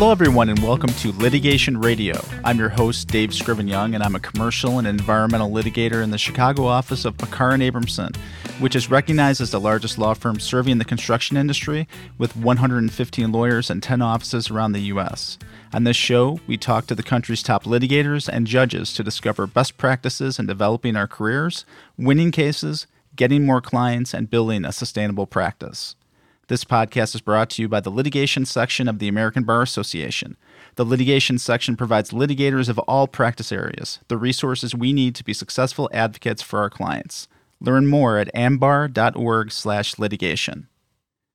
Hello, everyone, and welcome to Litigation Radio. I'm your host, Dave Scriven Young, and I'm a commercial and environmental litigator in the Chicago office of Peckar and Abramson, which is recognized as the largest law firm serving the construction industry with 115 lawyers and 10 offices around the U.S. On this show, we talk to the country's top litigators and judges to discover best practices in developing our careers, winning cases, getting more clients, and building a sustainable practice. This podcast is brought to you by the litigation section of the American Bar Association. The litigation section provides litigators of all practice areas the resources we need to be successful advocates for our clients. Learn more at ambar.org/litigation.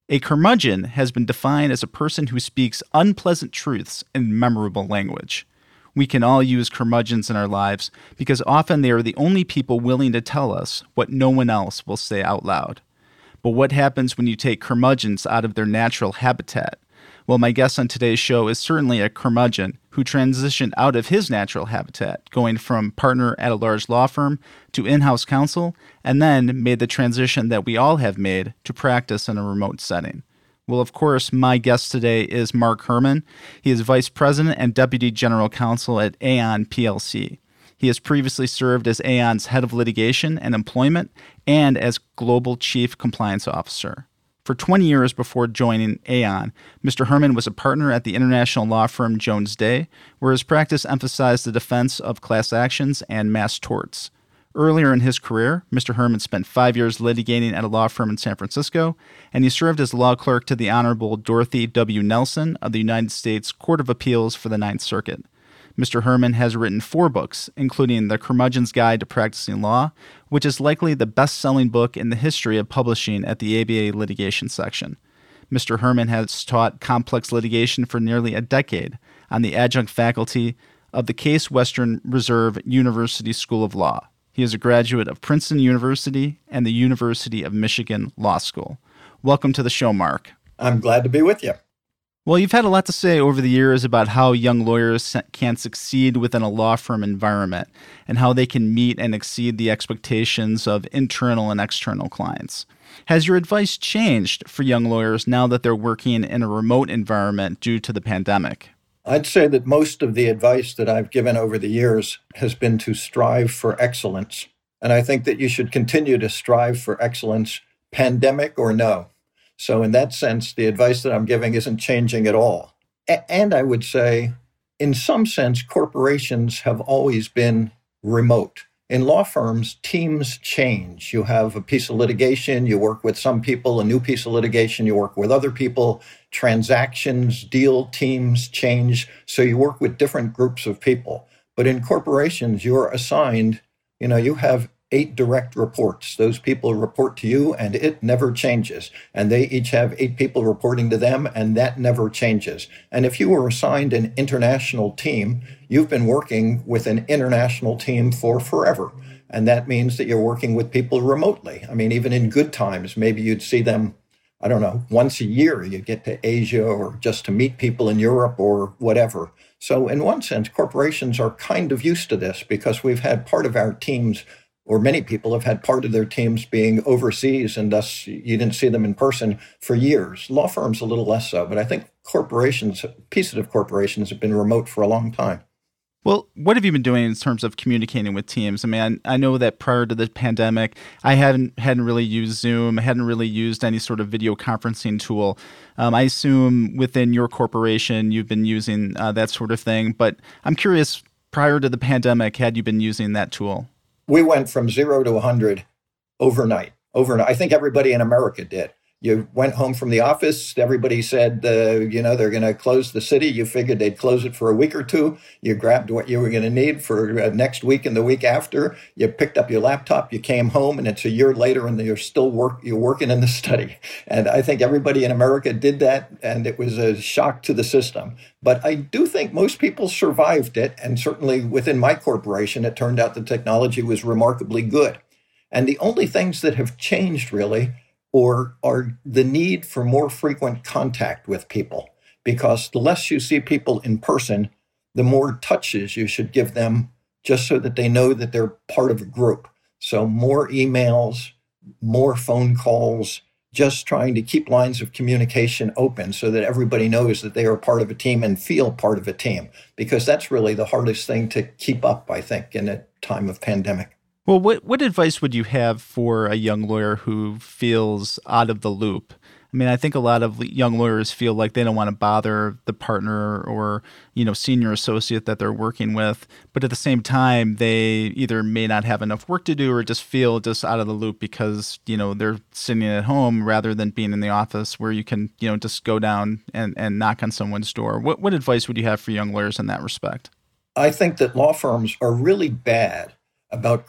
A curmudgeon has been defined as a person who speaks unpleasant truths in memorable language. We can all use curmudgeons in our lives because often they are the only people willing to tell us what no one else will say out loud. But what happens when you take curmudgeons out of their natural habitat? Well, my guest on today's show is certainly a curmudgeon who transitioned out of his natural habitat, going from partner at a large law firm to in house counsel, and then made the transition that we all have made to practice in a remote setting. Well, of course, my guest today is Mark Herrmann. He is Vice President and Deputy General Counsel at Aon PLC. He has previously served as Aon's head of litigation and employment and as global chief compliance officer. For 20 years before joining Aon, Mr. Herrmann was a partner at the international law firm Jones Day, where his practice emphasized the defense of class actions and mass torts. Earlier in his career, Mr. Herrmann spent five years litigating at a law firm in San Francisco, and he served as law clerk to the Honorable Dorothy W. Nelson of the United States Court of Appeals for the Ninth Circuit. Mr. Herrmann has written four books, including The Curmudgeon's Guide to Practicing Law, which is likely the best selling book in the history of publishing at the ABA litigation section. Mr. Herrmann has taught complex litigation for nearly a decade on the adjunct faculty of the Case Western Reserve University School of Law. He is a graduate of Princeton University and the University of Michigan Law School. Welcome to the show, Mark. I'm glad to be with you. Well, you've had a lot to say over the years about how young lawyers can succeed within a law firm environment and how they can meet and exceed the expectations of internal and external clients. Has your advice changed for young lawyers now that they're working in a remote environment due to the pandemic? I'd say that most of the advice that I've given over the years has been to strive for excellence. And I think that you should continue to strive for excellence, pandemic or no. So, in that sense, the advice that I'm giving isn't changing at all. A- and I would say, in some sense, corporations have always been remote. In law firms, teams change. You have a piece of litigation, you work with some people, a new piece of litigation, you work with other people. Transactions, deal teams change. So you work with different groups of people. But in corporations, you're assigned, you know, you have eight direct reports. Those people report to you and it never changes. And they each have eight people reporting to them and that never changes. And if you were assigned an international team, you've been working with an international team for forever. And that means that you're working with people remotely. I mean, even in good times, maybe you'd see them, I don't know, once a year, you get to Asia or just to meet people in Europe or whatever. So, in one sense, corporations are kind of used to this because we've had part of our teams or many people have had part of their teams being overseas and thus you didn't see them in person for years. Law firms a little less so, but I think corporations, pieces of corporations have been remote for a long time. Well, what have you been doing in terms of communicating with teams? I mean, I, know that prior to the pandemic, I hadn't hadn't really used Zoom, I hadn't really used any sort of video conferencing tool. Um, I assume within your corporation, you've been using uh, that sort of thing. But I'm curious, prior to the pandemic, had you been using that tool? We went from zero to 100 overnight. Overnight. I think everybody in America did. You went home from the office. Everybody said, uh, you know, they're going to close the city. You figured they'd close it for a week or two. You grabbed what you were going to need for uh, next week and the week after. You picked up your laptop. You came home, and it's a year later, and you're still work. You're working in the study. And I think everybody in America did that, and it was a shock to the system. But I do think most people survived it, and certainly within my corporation, it turned out the technology was remarkably good. And the only things that have changed really or are the need for more frequent contact with people. Because the less you see people in person, the more touches you should give them just so that they know that they're part of a group. So, more emails, more phone calls, just trying to keep lines of communication open so that everybody knows that they are part of a team and feel part of a team, because that's really the hardest thing to keep up, I think, in a time of pandemic. Well, what, what advice would you have for a young lawyer who feels out of the loop? I mean, I think a lot of young lawyers feel like they don't want to bother the partner or, you know, senior associate that they're working with. But at the same time, they either may not have enough work to do or just feel just out of the loop because, you know, they're sitting at home rather than being in the office where you can, you know, just go down and, and knock on someone's door. What, what advice would you have for young lawyers in that respect? I think that law firms are really bad about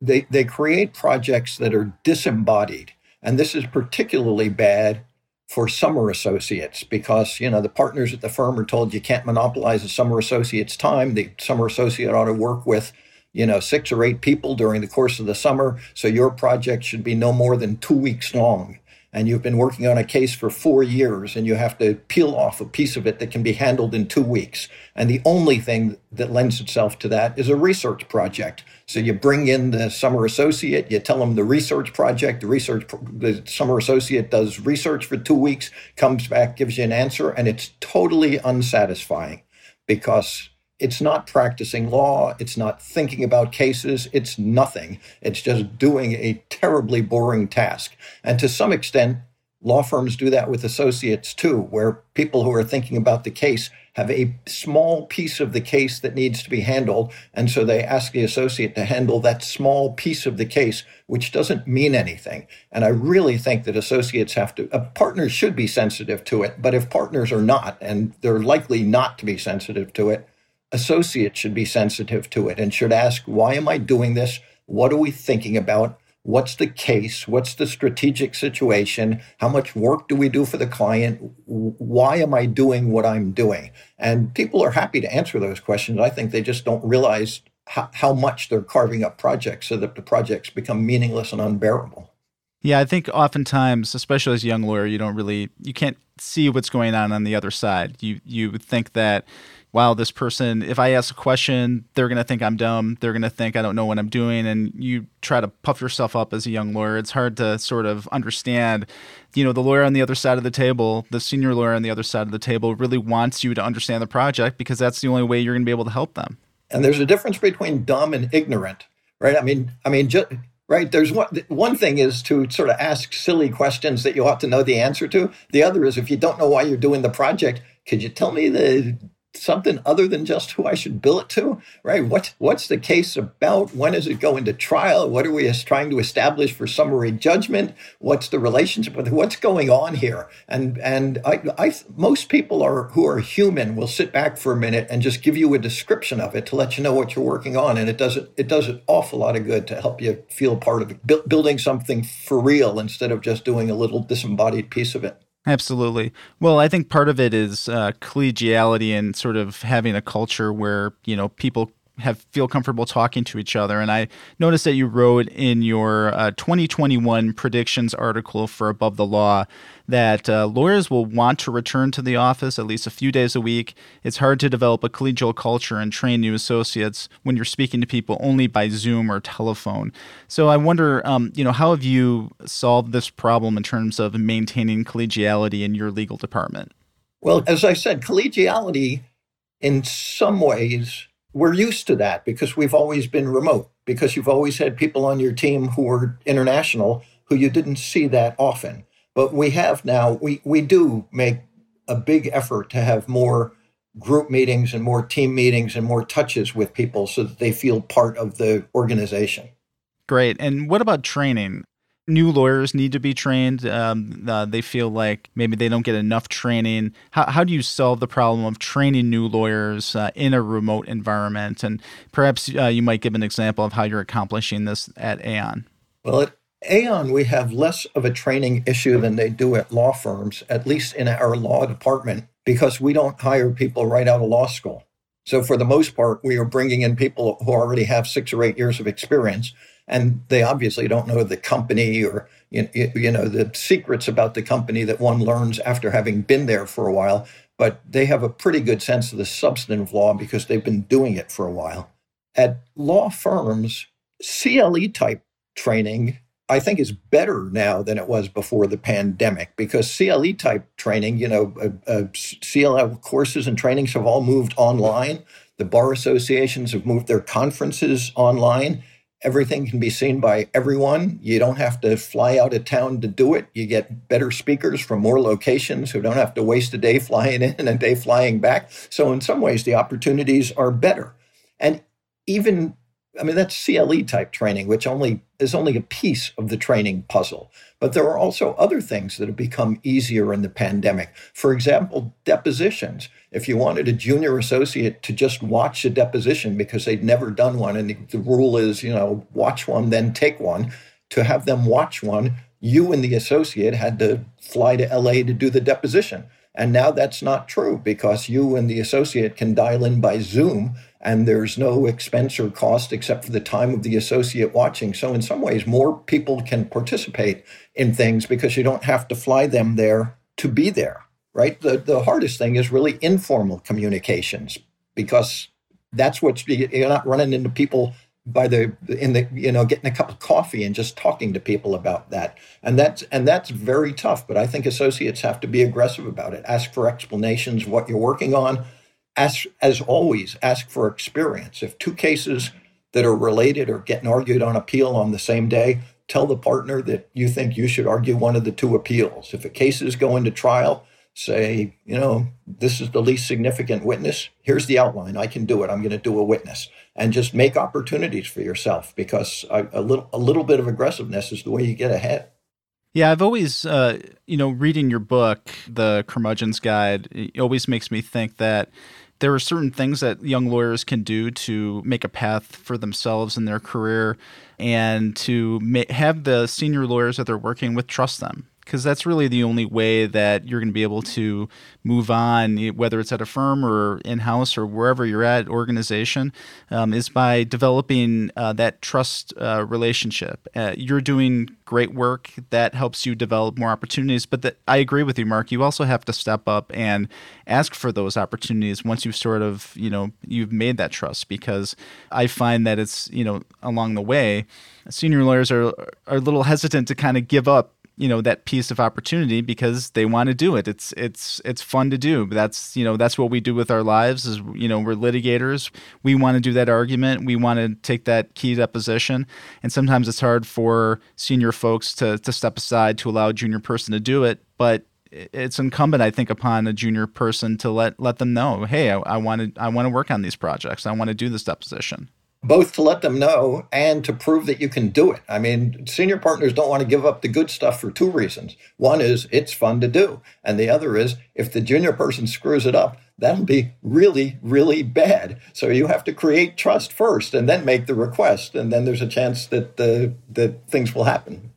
they, they create projects that are disembodied and this is particularly bad for summer associates because, you know, the partners at the firm are told you can't monopolize a summer associate's time. The summer associate ought to work with, you know, six or eight people during the course of the summer. So your project should be no more than two weeks long and you've been working on a case for four years and you have to peel off a piece of it that can be handled in two weeks. And the only thing that lends itself to that is a research project. So you bring in the summer associate, you tell them the research project, the research, the summer associate does research for two weeks, comes back, gives you an answer, and it's totally unsatisfying because it's not practicing law. It's not thinking about cases. It's nothing. It's just doing a terribly boring task. And to some extent, law firms do that with associates too, where people who are thinking about the case have a small piece of the case that needs to be handled. And so they ask the associate to handle that small piece of the case, which doesn't mean anything. And I really think that associates have to, uh, partners should be sensitive to it. But if partners are not, and they're likely not to be sensitive to it, associates should be sensitive to it and should ask, why am I doing this? What are we thinking about? What's the case? What's the strategic situation? How much work do we do for the client? Why am I doing what I'm doing? And people are happy to answer those questions. I think they just don't realize how, how much they're carving up projects so that the projects become meaningless and unbearable. Yeah, I think oftentimes, especially as a young lawyer, you don't really you can't see what's going on on the other side. You you think that wow, this person, if I ask a question, they're going to think I'm dumb. They're going to think I don't know what I'm doing. And you try to puff yourself up as a young lawyer. It's hard to sort of understand, you know, the lawyer on the other side of the table, the senior lawyer on the other side of the table really wants you to understand the project because that's the only way you're going to be able to help them. And there's a difference between dumb and ignorant, right? I mean, I mean, just, right there's one one thing is to sort of ask silly questions that you ought to know the answer to the other is if you don't know why you're doing the project could you tell me the something other than just who I should bill it to, right? What what's the case about? When is it going to trial? What are we trying to establish for summary judgment? What's the relationship with what's going on here? And and I, I most people are who are human will sit back for a minute and just give you a description of it to let you know what you're working on, and it does it it does an awful lot of good to help you feel part of it, building something for real instead of just doing a little disembodied piece of it. Absolutely. Well, I think part of it is uh, collegiality and sort of having a culture where you know people have feel comfortable talking to each other. And I noticed that you wrote in your uh, 2021 predictions article for Above the Law that uh, lawyers will want to return to the office at least a few days a week. It's hard to develop a collegial culture and train new associates when you're speaking to people only by Zoom or telephone. So I wonder, um, you know, how have you solved this problem in terms of maintaining collegiality in your legal department? Well, as I said, collegiality in some ways we're used to that because we've always been remote, because you've always had people on your team who were international who you didn't see that often. But we have now, we, we do make a big effort to have more group meetings and more team meetings and more touches with people so that they feel part of the organization. Great. And what about training? New lawyers need to be trained. Um, uh, they feel like maybe they don't get enough training. How, how do you solve the problem of training new lawyers uh, in a remote environment? And perhaps uh, you might give an example of how you're accomplishing this at Aon. Well, at Aon, we have less of a training issue than they do at law firms, at least in our law department, because we don't hire people right out of law school. So, for the most part, we are bringing in people who already have six or eight years of experience and they obviously don't know the company or you know the secrets about the company that one learns after having been there for a while but they have a pretty good sense of the substantive law because they've been doing it for a while at law firms cle type training I think is better now than it was before the pandemic because CLE type training, you know, uh, uh, CLE courses and trainings have all moved online. The bar associations have moved their conferences online. Everything can be seen by everyone. You don't have to fly out of town to do it. You get better speakers from more locations who don't have to waste a day flying in and a day flying back. So, in some ways, the opportunities are better. And even I mean, that's CLE type training, which only is only a piece of the training puzzle. But there are also other things that have become easier in the pandemic. For example, depositions. If you wanted a junior associate to just watch a deposition because they'd never done one, and the, the rule is, you know, watch one, then take one, to have them watch one, you and the associate had to fly to LA to do the deposition. And now that's not true because you and the associate can dial in by Zoom and there's no expense or cost except for the time of the associate watching. So, in some ways, more people can participate in things because you don't have to fly them there to be there, right? The, the hardest thing is really informal communications because that's what you're not running into people by the in the you know getting a cup of coffee and just talking to people about that and that's and that's very tough but i think associates have to be aggressive about it ask for explanations what you're working on as, as always, ask for experience. If two cases that are related are getting argued on appeal on the same day, tell the partner that you think you should argue one of the two appeals. If a case is going to trial, say, you know, this is the least significant witness. Here's the outline. I can do it. I'm going to do a witness, and just make opportunities for yourself because a, a little a little bit of aggressiveness is the way you get ahead. Yeah, I've always, uh, you know, reading your book, The Curmudgeon's Guide, always makes me think that there are certain things that young lawyers can do to make a path for themselves in their career and to ma- have the senior lawyers that they're working with trust them because that's really the only way that you're going to be able to move on, whether it's at a firm or in house or wherever you're at, organization, um, is by developing uh, that trust uh, relationship. Uh, you're doing great work that helps you develop more opportunities. But I agree with you, Mark. You also have to step up and ask for those opportunities once you've sort of, you know, you've made that trust because I find that it's, you know, along the way, senior lawyers are, are a little hesitant to kind of give up you know that piece of opportunity because they want to do it. It's it's it's fun to do. That's you know that's what we do with our lives is you know we're litigators. We want to do that argument. We want to take that key deposition and sometimes it's hard for senior folks to to step aside to allow a junior person to do it but it's incumbent i think upon a junior person to let let them know hey i want to i want to work on these projects. I want to do this deposition both to let them know and to prove that you can do it. I mean, senior partners don't want to give up the good stuff for two reasons. One is it's fun to do, and the other is if the junior person screws it up, that'll be really, really bad. So you have to create trust first and then make the request, and then there's a chance that the that things will happen.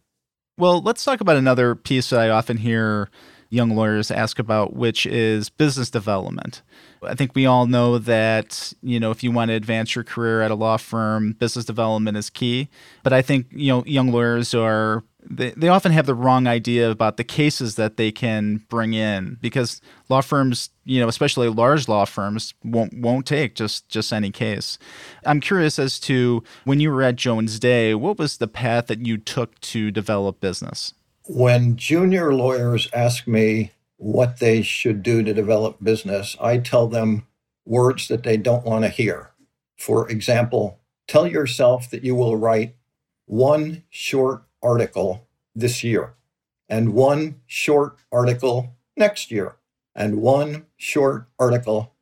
Well, let's talk about another piece that I often hear young lawyers ask about, which is business development. I think we all know that, you know, if you want to advance your career at a law firm, business development is key. But I think, you know, young lawyers are they, they often have the wrong idea about the cases that they can bring in because law firms, you know, especially large law firms won't won't take just just any case. I'm curious as to when you were at Jones Day, what was the path that you took to develop business? When junior lawyers ask me what they should do to develop business, I tell them words that they don't want to hear. For example, tell yourself that you will write one short article this year, and one short article next year, and one short article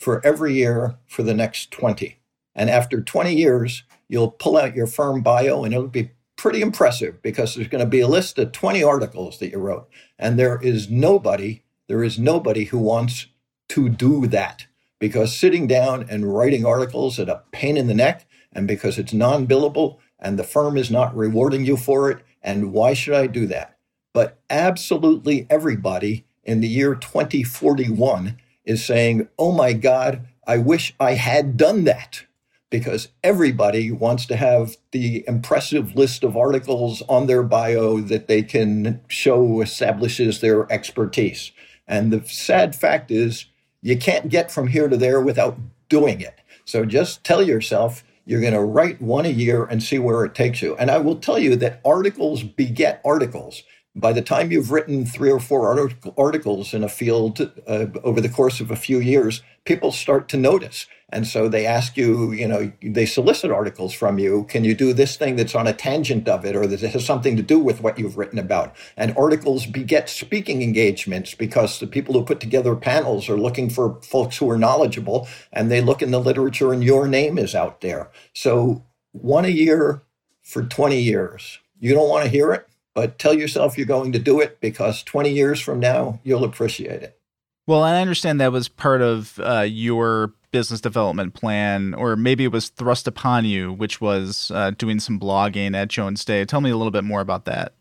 for every year for the next 20. And after 20 years, you'll pull out your firm bio and it'll be pretty impressive because there's going to be a list of 20 articles that you wrote. And there is nobody, there is nobody who wants to do that because sitting down and writing articles is a pain in the neck and because it's non billable and the firm is not rewarding you for it. And why should I do that? But absolutely everybody in the year 2041 is saying, oh my God, I wish I had done that because everybody wants to have the impressive list of articles on their bio that they can show establishes their expertise. And the sad fact is, you can't get from here to there without doing it. So just tell yourself You're going to write one a year and see where it takes you. And I will tell you that articles beget articles by the time you've written three or four articles in a field uh, over the course of a few years, people start to notice. And so they ask you, you know, they solicit articles from you. Can you do this thing that's on a tangent of it or that has something to do with what you've written about? And articles beget speaking engagements because the people who put together panels are looking for folks who are knowledgeable and they look in the literature and your name is out there. So one a year for 20 years. You don't want to hear it? but tell yourself you're going to do it because 20 years from now, you'll appreciate it. Well, I understand that was part of uh, your business development plan, or maybe it was thrust upon you, which was uh, doing some blogging at Jones Day. Tell me a little bit more about that.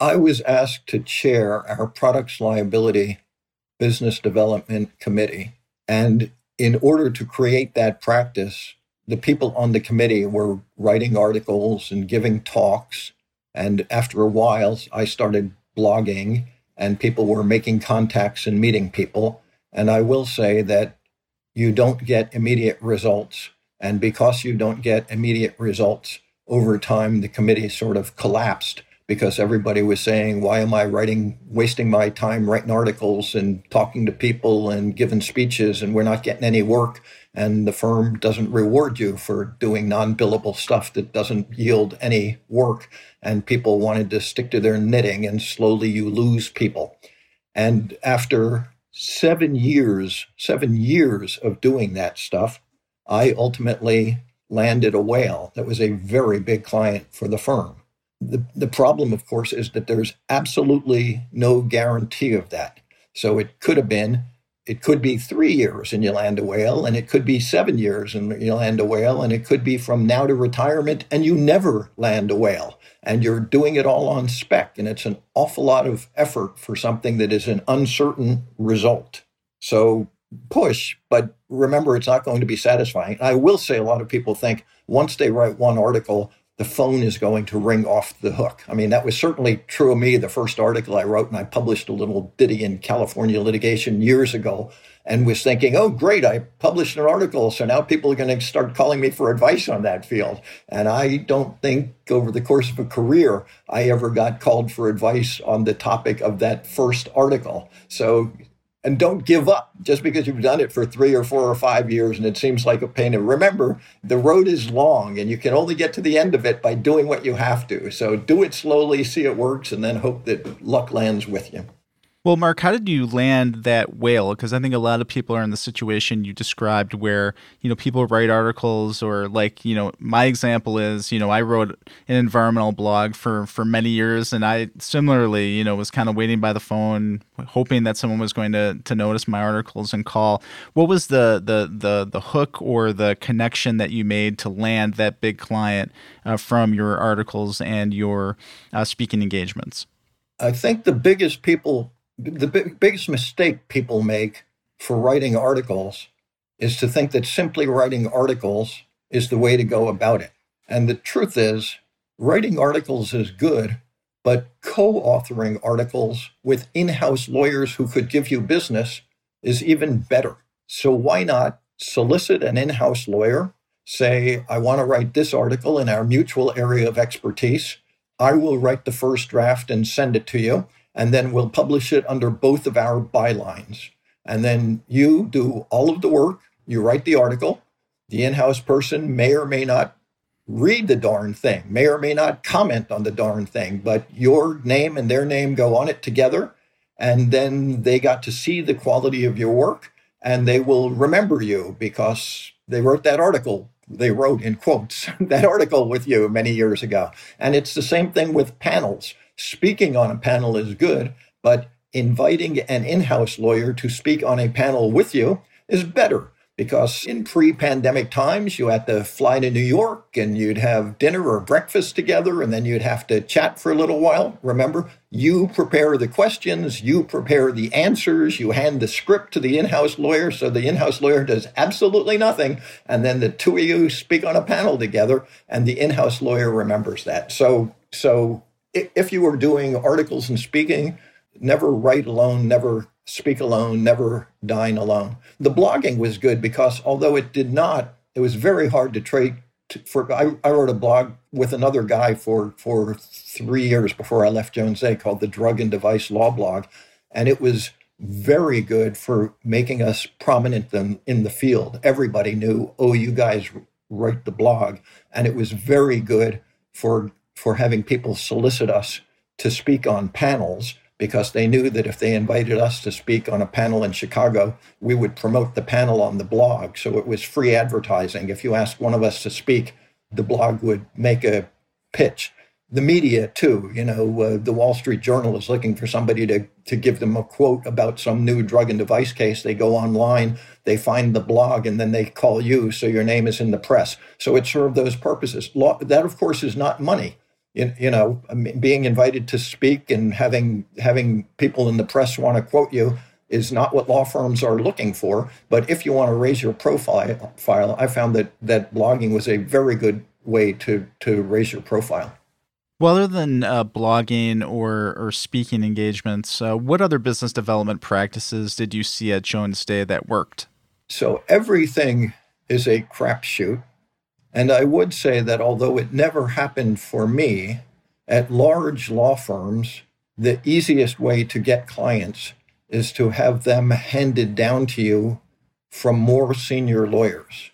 I was asked to chair our products liability business development committee. And in order to create that practice, the people on the committee were writing articles and giving talks and after a while, I started blogging and people were making contacts and meeting people. And I will say that you don't get immediate results. And because you don't get immediate results, over time, the committee sort of collapsed because everybody was saying, why am I writing, wasting my time writing articles and talking to people and giving speeches and we're not getting any work and the firm doesn't reward you for doing non-billable stuff that doesn't yield any work and people wanted to stick to their knitting and slowly you lose people. And after 7 years, 7 years of doing that stuff, I ultimately landed a whale that was a very big client for the firm. The, the problem, of course, is that there's absolutely no guarantee of that. So it could have been, it could be three years and you land a whale, and it could be seven years and you land a whale, and it could be from now to retirement and you never land a whale. And you're doing it all on spec, and it's an awful lot of effort for something that is an uncertain result. So push, but remember, it's not going to be satisfying. I will say a lot of people think once they write one article, the phone is going to ring off the hook. I mean, that was certainly true of me. The first article I wrote, and I published a little ditty in California litigation years ago, and was thinking, oh, great, I published an article. So now people are going to start calling me for advice on that field. And I don't think over the course of a career, I ever got called for advice on the topic of that first article. So and don't give up just because you've done it for three or four or five years and it seems like a pain. And remember, the road is long and you can only get to the end of it by doing what you have to. So do it slowly, see it works, and then hope that luck lands with you. Well, Mark, how did you land that whale? Because I think a lot of people are in the situation you described where, you know, people write articles or like, you know, my example is, you know, I wrote an environmental blog for, for many years and I similarly, you know, was kind of waiting by the phone, hoping that someone was going to, to notice my articles and call. What was the, the, the, the hook or the connection that you made to land that big client uh, from your articles and your uh, speaking engagements? I think the biggest people the big, biggest mistake people make for writing articles is to think that simply writing articles is the way to go about it. And the truth is, writing articles is good, but co authoring articles with in house lawyers who could give you business is even better. So why not solicit an in house lawyer? Say, I want to write this article in our mutual area of expertise. I will write the first draft and send it to you and then we'll publish it under both of our bylines. And then you do all of the work, you write the article. The in house person may or may not read the darn thing, may or may not comment on the darn thing, but your name and their name go on it together. And then they got to see the quality of your work and they will remember you because they wrote that article. They wrote in quotes that article with you many years ago. And it's the same thing with panels speaking on a panel is good, but inviting an in house lawyer to speak on a panel with you is better because in pre pandemic times, you had to fly to New York and you'd have dinner or breakfast together and then you'd have to chat for a little while. Remember, you prepare the questions, you prepare the answers, you hand the script to the in house lawyer. So the in house lawyer does absolutely nothing. And then the two of you speak on a panel together and the in house lawyer remembers that. So, so if you were doing articles and speaking, never write alone, never speak alone, never dine alone. The blogging was good because although it did not, it was very hard to tra- for I, I wrote a blog with another guy for for three years before I left Jones Day called the Drug and Device Law Blog, and it was very good for making us prominent in, in the field. Everybody knew, oh, you guys write the blog, and it was very good for for having people solicit us to speak on panels because they knew that if they invited us to speak on a panel in Chicago, we would promote the panel on the blog. So it was free advertising. If you asked one of us to speak, the blog would make a pitch. The media, too, you know, uh, the Wall Street Journal is looking for somebody to, to give them a quote about some new drug and device case. They go online, they find the blog, and then they call you. So your name is in the press. So it served those purposes. Law, that, of course, is not money you, you know, being invited to speak and having having people in the press want to quote you is not what law firms are looking for. But if you want to raise your profile, file, I found that that blogging was a very good way to to raise your profile. Well, other than uh, blogging or or speaking engagements, uh, what other business development practices did you see at Jones Day that worked? So everything is a crapshoot. And I would say that although it never happened for me, at large law firms, the easiest way to get clients is to have them handed down to you from more senior lawyers.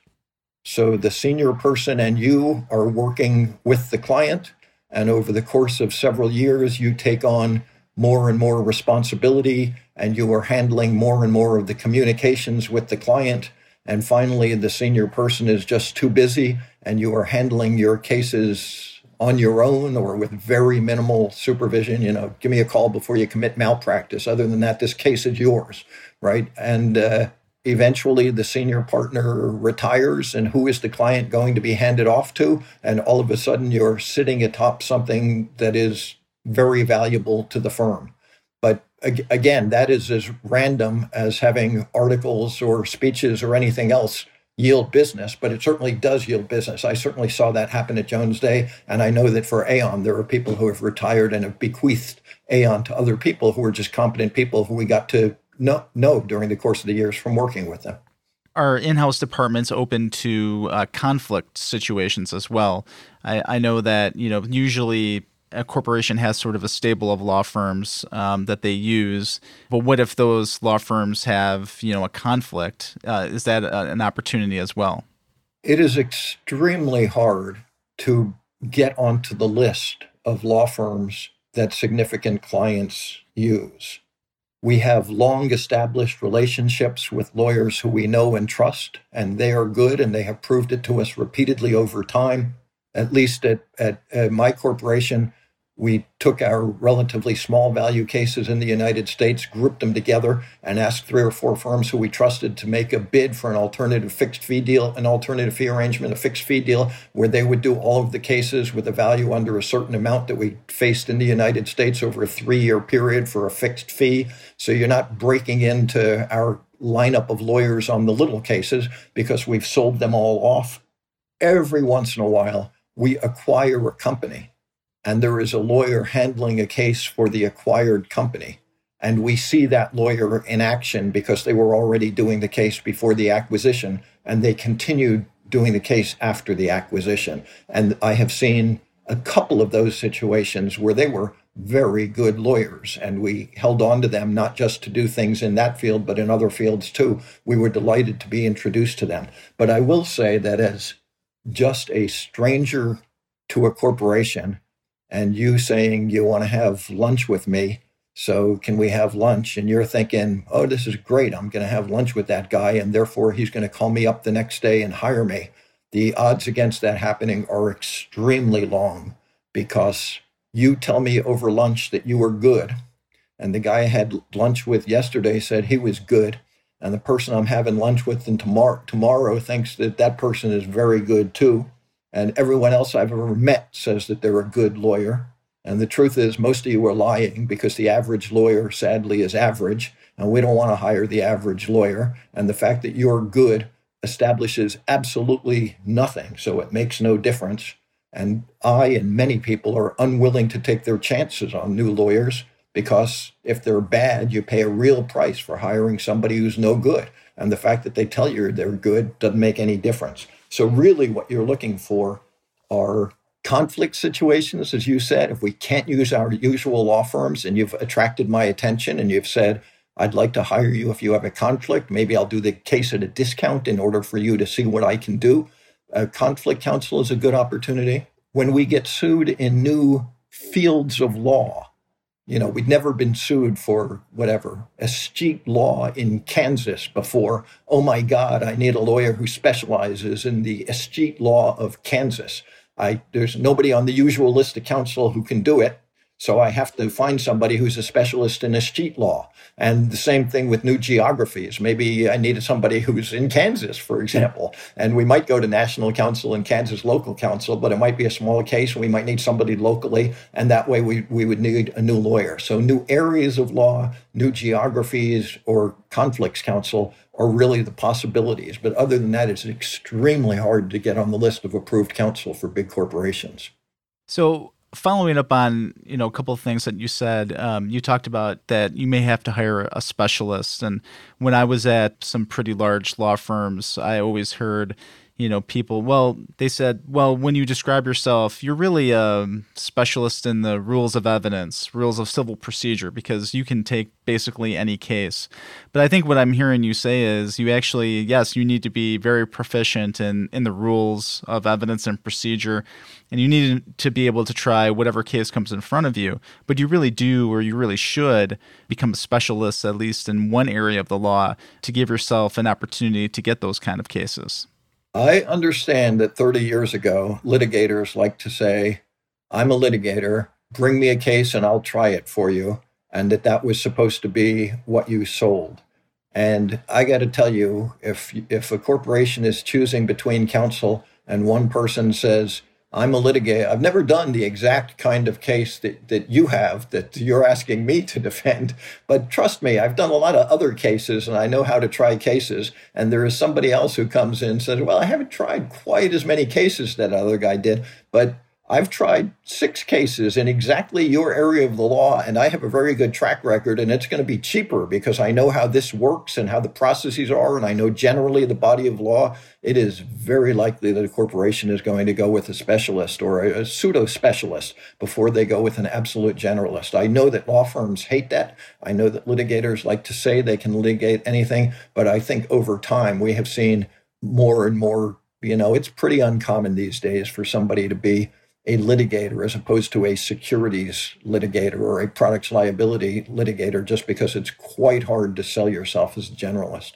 So the senior person and you are working with the client, and over the course of several years, you take on more and more responsibility, and you are handling more and more of the communications with the client and finally the senior person is just too busy and you are handling your cases on your own or with very minimal supervision you know give me a call before you commit malpractice. Other than that this case is yours right? And uh, eventually the senior partner retires and who is the client going to be handed off to? And all of a sudden you're sitting atop something that is very valuable to the firm again, that is as random as having articles or speeches or anything else yield business, but it certainly does yield business. I certainly saw that happen at Jones Day. And I know that for Aon, there are people who have retired and have bequeathed Aon to other people who are just competent people who we got to know, know during the course of the years from working with them. Are in-house departments open to uh, conflict situations as well? I, I know that you know usually a corporation has sort of a stable of law firms um, that they use. But what if those law firms have, you know, a conflict? Uh, is that a, an opportunity as well? It is extremely hard to get onto the list of law firms that significant clients use. We have long established relationships with lawyers who we know and trust, and they are good and they have proved it to us repeatedly over time. At least at, at, at my corporation, we took our relatively small value cases in the United States, grouped them together, and asked three or four firms who we trusted to make a bid for an alternative fixed fee deal, an alternative fee arrangement, a fixed fee deal, where they would do all of the cases with a value under a certain amount that we faced in the United States over a three year period for a fixed fee. So you're not breaking into our lineup of lawyers on the little cases because we've sold them all off. Every once in a while, we acquire a company and there is a lawyer handling a case for the acquired company. And we see that lawyer in action because they were already doing the case before the acquisition, and they continued doing the case after the acquisition. And I have seen a couple of those situations where they were very good lawyers, and we held on to them not just to do things in that field, but in other fields too. We were delighted to be introduced to them. But I will say that as just a stranger to a corporation, and you saying you want to have lunch with me. So can we have lunch? And you're thinking, oh, this is great. I'm going to have lunch with that guy. And therefore, he's going to call me up the next day and hire me. The odds against that happening are extremely long because you tell me over lunch that you were good. And the guy I had lunch with yesterday said he was good. And the person I'm having lunch with tomorrow, tomorrow thinks that that person is very good too. And everyone else I've ever met says that they're a good lawyer. And the truth is, most of you are lying because the average lawyer, sadly, is average. And we don't want to hire the average lawyer. And the fact that you're good establishes absolutely nothing. So it makes no difference. And I and many people are unwilling to take their chances on new lawyers because if they're bad, you pay a real price for hiring somebody who's no good. And the fact that they tell you they're good doesn't make any difference. So, really, what you're looking for are conflict situations, as you said. If we can't use our usual law firms and you've attracted my attention and you've said, I'd like to hire you if you have a conflict, maybe I'll do the case at a discount in order for you to see what I can do. A conflict counsel is a good opportunity. When we get sued in new fields of law, you know, we'd never been sued for whatever, escheat law in Kansas before. Oh my God, I need a lawyer who specializes in the escheat law of Kansas. I, there's nobody on the usual list of counsel who can do it. So I have to find somebody who's a specialist in escheat law. And the same thing with new geographies. Maybe I needed somebody who's in Kansas, for example, and we might go to National Counsel and Kansas Local Counsel, but it might be a smaller case we might need somebody locally. And that way we, we would need a new lawyer. So new areas of law, new geographies, or conflicts counsel are really the possibilities. But other than that, it's extremely hard to get on the list of approved counsel for big corporations. So following up on you know a couple of things that you said um, you talked about that you may have to hire a specialist. And when i was at some pretty large law firms i always heard you know, people, well, they said, well, when you describe yourself, you're really a specialist in the rules of evidence, rules of civil procedure, because you can take basically any case. But I think what I'm hearing you say is you actually, yes, you need to be very proficient in, in the rules of evidence and procedure, and you need to be able to try whatever case comes in front of you. But you really do, or you really should, become a specialist, at least in one area of the law, to give yourself an opportunity to get those kind of cases. I understand that 30 years ago, litigators like to say, I'm a litigator, bring me a case and I'll try it for you. And that that was supposed to be what you sold. And I got to tell you, if, if a corporation is choosing between counsel and one person says, I'm a litigator. I've never done the exact kind of case that, that you have that you're asking me to defend. But trust me, I've done a lot of other cases and I know how to try cases. And there is somebody else who comes in and says, Well, I haven't tried quite as many cases that other guy did, but I've tried six cases in exactly your area of the law, and I have a very good track record, and it's going to be cheaper because I know how this works and how the processes are, and I know generally the body of law. It is very likely that a corporation is going to go with a specialist or a, pseudo specialist before they go with an absolute generalist. I know that law firms hate that. I know that litigators like to say they can litigate anything, but I think over time we have seen more and more. You know, it's pretty uncommon these days for somebody to be a litigator as opposed to a securities litigator or a products liability litigator just because it's quite hard to sell yourself as a generalist.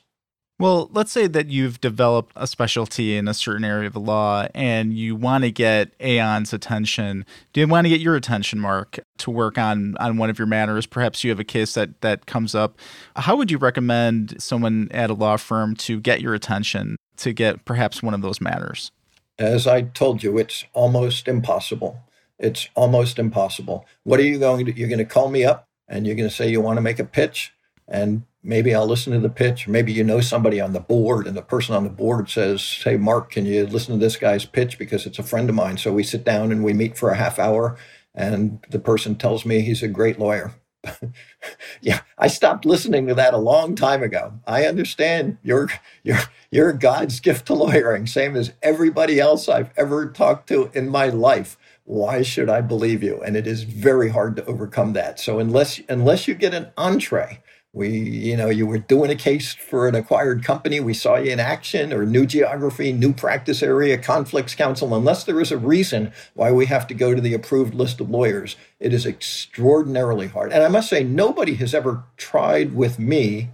Well, let's say that you've developed a specialty in a certain area of the law and you want to get Aon's attention. Do you want to get your attention, Mark, to work on on one of your matters? Perhaps you have a case that that comes up. How would you recommend someone at a law firm to get your attention to get perhaps one of those matters? As I told you, it's almost impossible. It's almost impossible. What are you going to? You're going to call me up and you're going to say you want to make a pitch, and maybe I'll listen to the pitch. Maybe you know somebody on the board, and the person on the board says, "Hey, Mark, can you listen to this guy's pitch because it's a friend of mine?" So we sit down and we meet for a half hour, and the person tells me he's a great lawyer. yeah, I stopped listening to that a long time ago. I understand you're you're you're God's gift to lawyering, same as everybody else I've ever talked to in my life. Why should I believe you? And it is very hard to overcome that. So unless unless you get an entree we, you know, you were doing a case for an acquired company. We saw you in action or new geography, new practice area, conflicts counsel. Unless there is a reason why we have to go to the approved list of lawyers, it is extraordinarily hard. And I must say, nobody has ever tried with me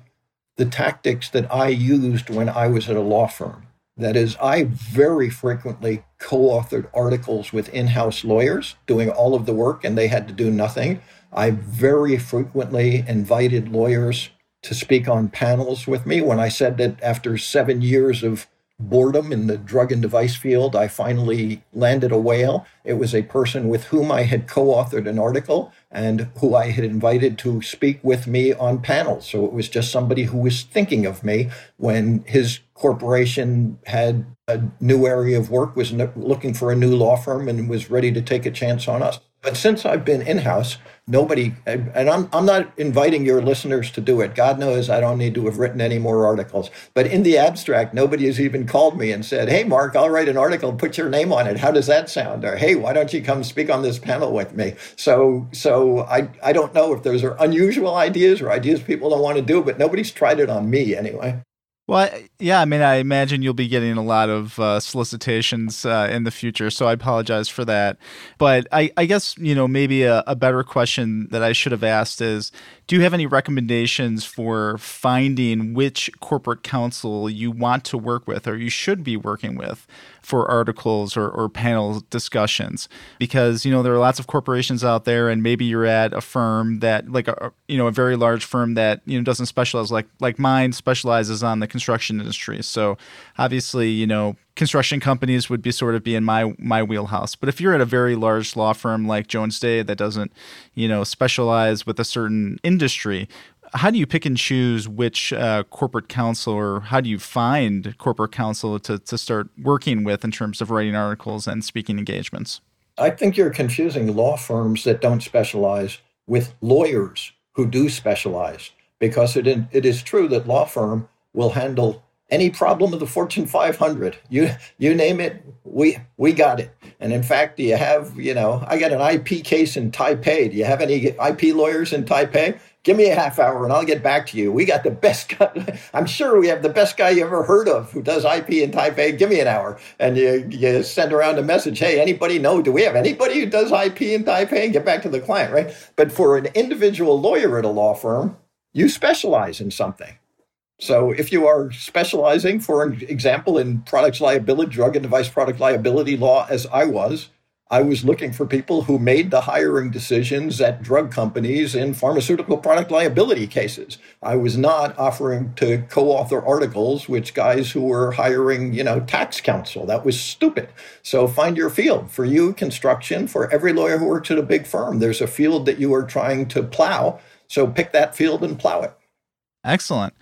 the tactics that I used when I was at a law firm. That is, I very frequently co authored articles with in house lawyers doing all of the work, and they had to do nothing. I very frequently invited lawyers to speak on panels with me. When I said that after seven years of boredom in the drug and device field, I finally landed a whale. It was a person with whom I had co authored an article and who I had invited to speak with me on panels. So it was just somebody who was thinking of me when his corporation had a new area of work, was looking for a new law firm, and was ready to take a chance on us. But since I've been in house, nobody, and I'm, I'm not inviting your listeners to do it. God knows I don't need to have written any more articles. But in the abstract, nobody has even called me and said, Hey, Mark, I'll write an article, put your name on it. How does that sound? Or, Hey, why don't you come speak on this panel with me? So, so I, I don't know if those are unusual ideas or ideas people don't want to do, but nobody's tried it on me anyway. Well, yeah, I mean, I imagine you'll be getting a lot of uh, solicitations uh, in the future, so I apologize for that. But I, I guess, you know, maybe a, a, better question that I should have asked is do you have any recommendations for finding which corporate counsel you want to work with or you should be working with? for articles or, or panel discussions because you know there are lots of corporations out there and maybe you're at a firm that like a you know a very large firm that you know doesn't specialize like like mine specializes on the construction industry so obviously you know construction companies would be sort of be in my my wheelhouse but if you're at a very large law firm like jones day that doesn't you know specialize with a certain industry how do you pick and choose which uh, corporate counsel or how do you find corporate counsel to, to start working with in terms of writing articles and speaking engagements? I think you're confusing law firms that don't specialize with lawyers who do specialize because it, it is true that law firm will handle any problem of the Fortune 500. You you name it, we we got it. And in fact, do you have you know I got an IP case in Taipei. Do you have any IP lawyers in Taipei? Give me a half hour and I'll get back to you. We got the best guy. I'm sure we have the best guy you ever heard of who does IP in Taipei. Give me an hour. And you, you send around a message. Hey, anybody know? Do we have anybody who does IP in Taipei? And get back to the client, right? But for an individual lawyer at a law firm, you specialize in something. So if you are specializing, for example, in products liability, drug and device product liability law, as I was, I was looking for people who made the hiring decisions at drug companies in pharmaceutical product liability cases. I was not offering to co-author articles which guys who were hiring, you know, tax counsel. That was stupid. So find your field. For you, construction, for every lawyer who works at a big firm, there's a field that you are trying to plow. So pick that field and plow it. Excellent.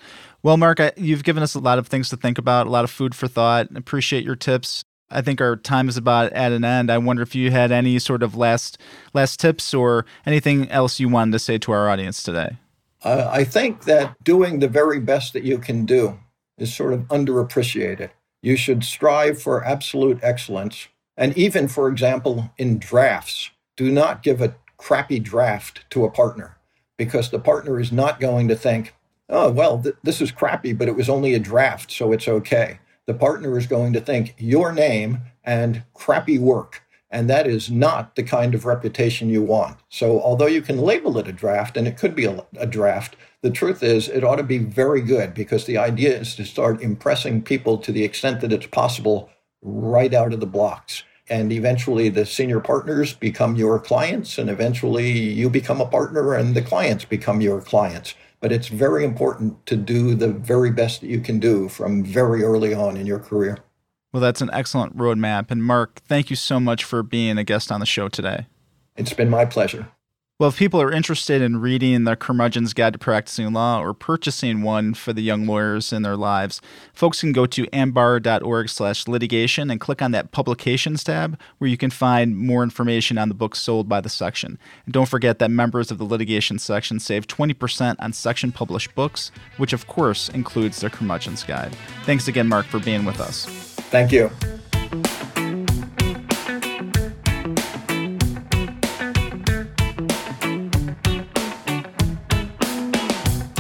Well, Mark, I, you've given us a lot of things to think about, a lot of food for thought. Appreciate your tips. I think our time is about at an end. I wonder if you had any sort of last last tips or anything else you wanted to say to our audience today. Uh, I think that doing the very best that you can do is sort of underappreciated. You should strive for absolute excellence. And even, for example, in drafts, do not give a crappy draft to a partner because the partner is not going to think, oh, well, th- this is crappy, but it was only a draft, so it's okay the partner is going to think your name and crappy work. And that is not the kind of reputation you want. So, although you can label it a draft, and it could be a, a, draft, the truth is it ought to be very good because the idea is to start impressing people to the extent that it's possible right out of the blocks. And eventually, the senior partners become your clients, and eventually, you become a partner, and the clients become your clients but it's very important to do the very best that you can do from very early on in your career. Well, that's an excellent roadmap. And Mark, thank you so much for being a guest on the show today. It's been my pleasure. Well, if people are interested in reading the Curmudgeon's Guide to Practicing Law or purchasing one for the young lawyers in their lives, folks can go to ambar.org slash litigation and click on that publications tab where you can find more information on the books sold by the section. And don't forget that members of the litigation section save 20% on section published books, which of course includes the Curmudgeon's Guide. Thanks again, Mark, for being with us. Thank you.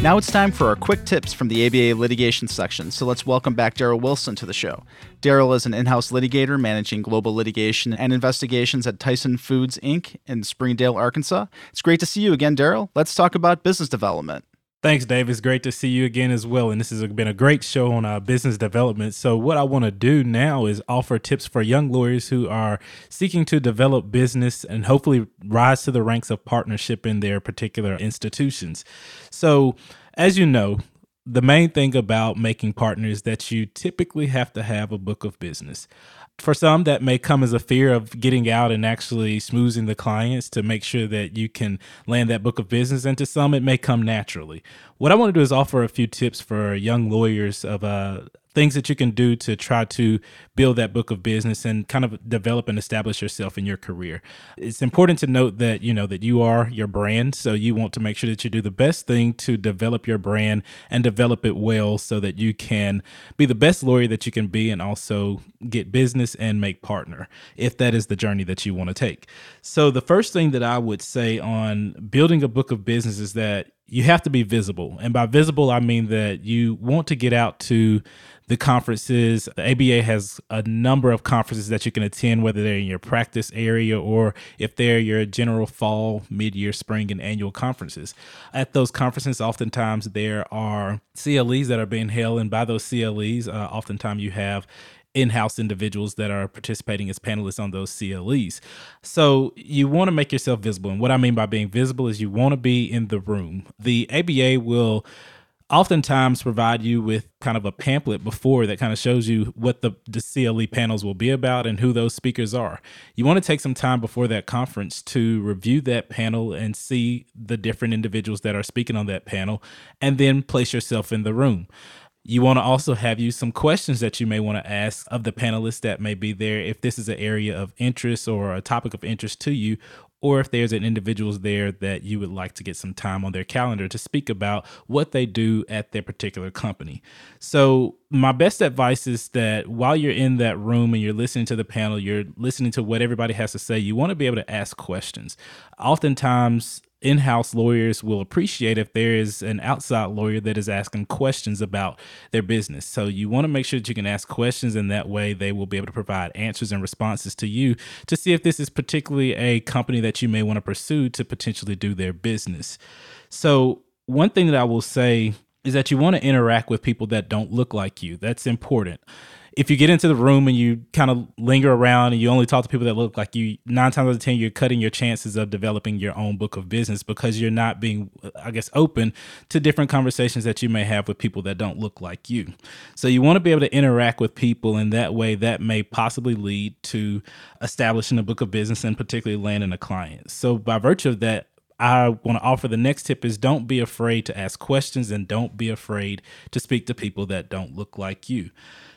Now it's time for our quick tips from the ABA litigation section. So let's welcome back Darryl Wilson to the show. Darryl is an in house litigator managing global litigation and investigations at Tyson Foods, Inc. in Springdale, Arkansas. It's great to see you again, Darryl. Let's talk about business development. Thanks, Dave. It's great to see you again as well. And this has been a great show on uh, business development. So, what I want to do now is offer tips for young lawyers who are seeking to develop business and hopefully rise to the ranks of partnership in their particular institutions. So, as you know, the main thing about making partners that you typically have to have a book of business for some that may come as a fear of getting out and actually smoozing the clients to make sure that you can land that book of business and to some it may come naturally. What i want to do is offer a few tips for young lawyers of uh, things that you can do to try to build that book of business and kind of develop and establish yourself in your career. It's important to note that, you know, that you are your brand. So you want to make sure that you do the best thing to develop your brand and develop it well so that you can be the best lawyer that you can be and also get business and make partner if that is the journey that you want to take. So the first thing that I would say on building a book of business is that you have to be visible. And by visible, I mean that you want to get out to the conferences. The ABA has a number of conferences that you can attend, whether they're in your practice area or if they're your general fall, mid year, spring, and annual conferences. At those conferences, oftentimes there are CLEs that are being held, and by those CLEs, uh, oftentimes you have in-house individuals that are participating as panelists on those CLEs. So you want to make yourself visible. And what I mean by being visible is you want to be in the room. The ABA will oftentimes provide you with kind of a pamphlet before that kind of shows you what the, the CLE panels will be about and who those speakers are. You want to take some time before that conference to review that panel and see the different individuals that are speaking on that panel and then place yourself in the room. You want to also have you some questions that you may want to ask of the panelists that may be there if this is an area of interest or a topic of interest to you, or if there's an individuals there that you would like to get some time on their calendar to speak about what they do at their particular company. So, my best advice is that while you're in that room and you're listening to the panel, you're listening to what everybody has to say, you want to be able to ask questions. Oftentimes, in-house lawyers will appreciate if there is an outside lawyer that is asking questions about their business. So you want to make sure that you can ask questions and that way they will be able to provide answers and responses to you to see if this is particularly a company that you may want to pursue to potentially do their business. So one thing that I will say is that you want to interact with people that don't look like you. That's important if you get into the room and you kind of linger around and you only talk to people that look like you, nine times out of ten, you're cutting your chances of developing your own book of business because you're not being, I guess, open to different conversations that you may have with people that don't look like you. So you want to be able to interact with people, in that way, that may possibly lead to establishing a book of business and particularly landing a client. So by virtue of that, I want to offer the next tip is don't be afraid to ask questions and don't be afraid to speak to people that don't look like you.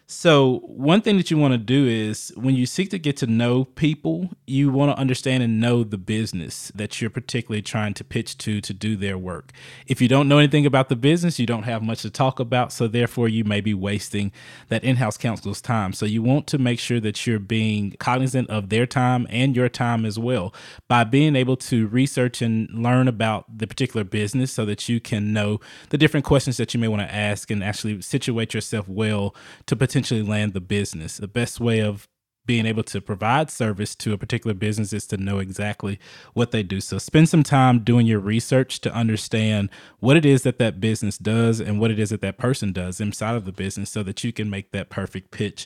So, one thing that you want to do is when you seek to get to know people, you want to understand and know the business that you're particularly trying to pitch to to do their work. If you don't know anything about the business, you don't have much to talk about. So, therefore, you may be wasting that in house counsel's time. So, you want to make sure that you're being cognizant of their time and your time as well by being able to research and learn about the particular business so that you can know the different questions that you may want to ask and actually situate yourself well to potentially potentially land the business. The best way of being able to provide service to a particular business is to know exactly what they do. So spend some time doing your research to understand what it is that that business does and what it is that that person does inside of the business so that you can make that perfect pitch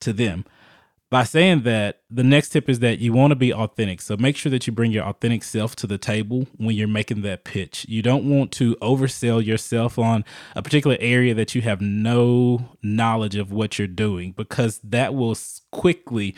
to them by saying that, the next tip is that you want to be authentic. So make sure that you bring your authentic self to the table when you're making that pitch. You don't want to oversell yourself on a particular area that you have no knowledge of what you're doing because that will quickly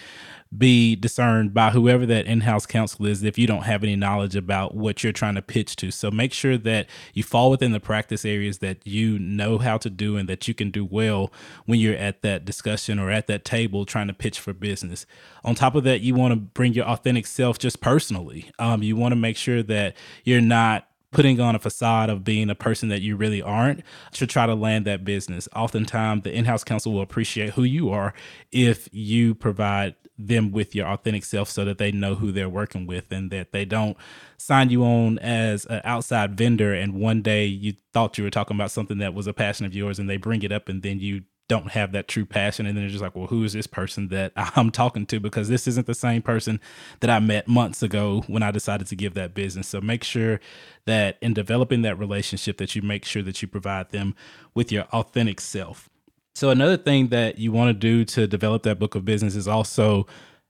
be discerned by whoever that in-house counsel is if you don't have any knowledge about what you're trying to pitch to. So make sure that you fall within the practice areas that you know how to do and that you can do well when you're at that discussion or at that table trying to pitch for business. On top of that, you want to bring your authentic self just personally. Um, you want to make sure that you're not putting on a facade of being a person that you really aren't to try to land that business. Oftentimes, the in house counsel will appreciate who you are if you provide them with your authentic self so that they know who they're working with and that they don't sign you on as an outside vendor and one day you thought you were talking about something that was a passion of yours and they bring it up and then you don't have that true passion and then they're just like well who is this person that i'm talking to? Because this isn't the same person that i met months ago when i decided to give that business. So make sure that in developing that relationship that you make sure that you provide them with your authentic self so another thing that you want to do to develop that book of business is also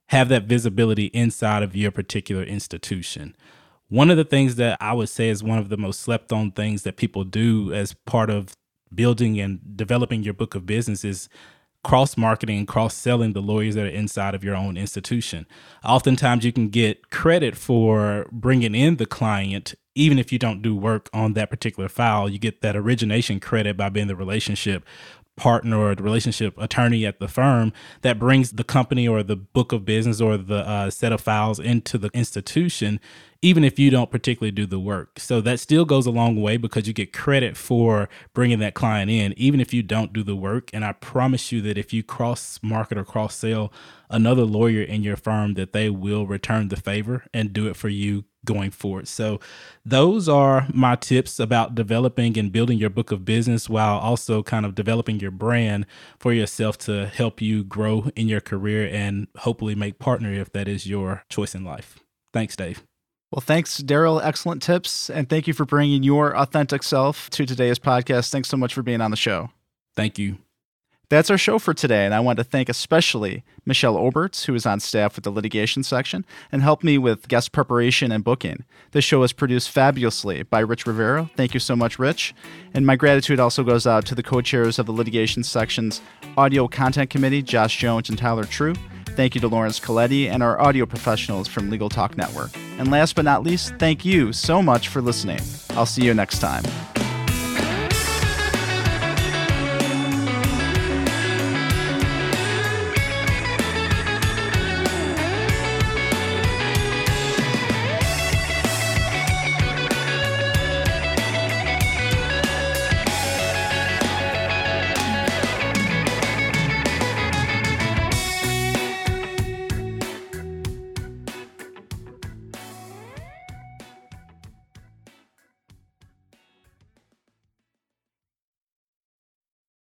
have that visibility inside of your particular institution. One of the things that I would say is one of the most slept on things that people do as part of building and developing your book of business is cross marketing and cross selling the lawyers that are inside of your own institution. Oftentimes, you can get credit for bringing in the client, even if you don't do work on that particular file. You get that origination credit by being the relationship partner or relationship attorney at the firm that brings the company or the book of business or the uh, set of files into the institution even if you don't particularly do the work. So that still goes a long way because you get credit for bringing that client in, even if you don't do the work. And I promise you that if you cross market or cross sell another lawyer in your firm, that they will return the favor and do it for you going forward. So, those are my tips about developing and building your book of business while also kind of developing your brand for yourself to help you grow in your career and hopefully make partner if that is your choice in life. Thanks, Dave. Well, thanks, Darryl. Excellent tips. And thank you for bringing your authentic self to today's podcast. Thanks so much for being on the show. Thank you. That's our show for today, and I want to thank especially Michelle Oberts, who is on staff with the litigation section and helped me with guest preparation and booking. This show is produced fabulously by Rich Rivera. Thank you so much, Rich. And my gratitude also goes out to the co chairs of the litigation section's audio content committee, Josh Jones and Tyler True. Thank you to Lawrence Colletti and our audio professionals from Legal Talk Network. And last but not least, thank you so much for listening. I'll see you next time.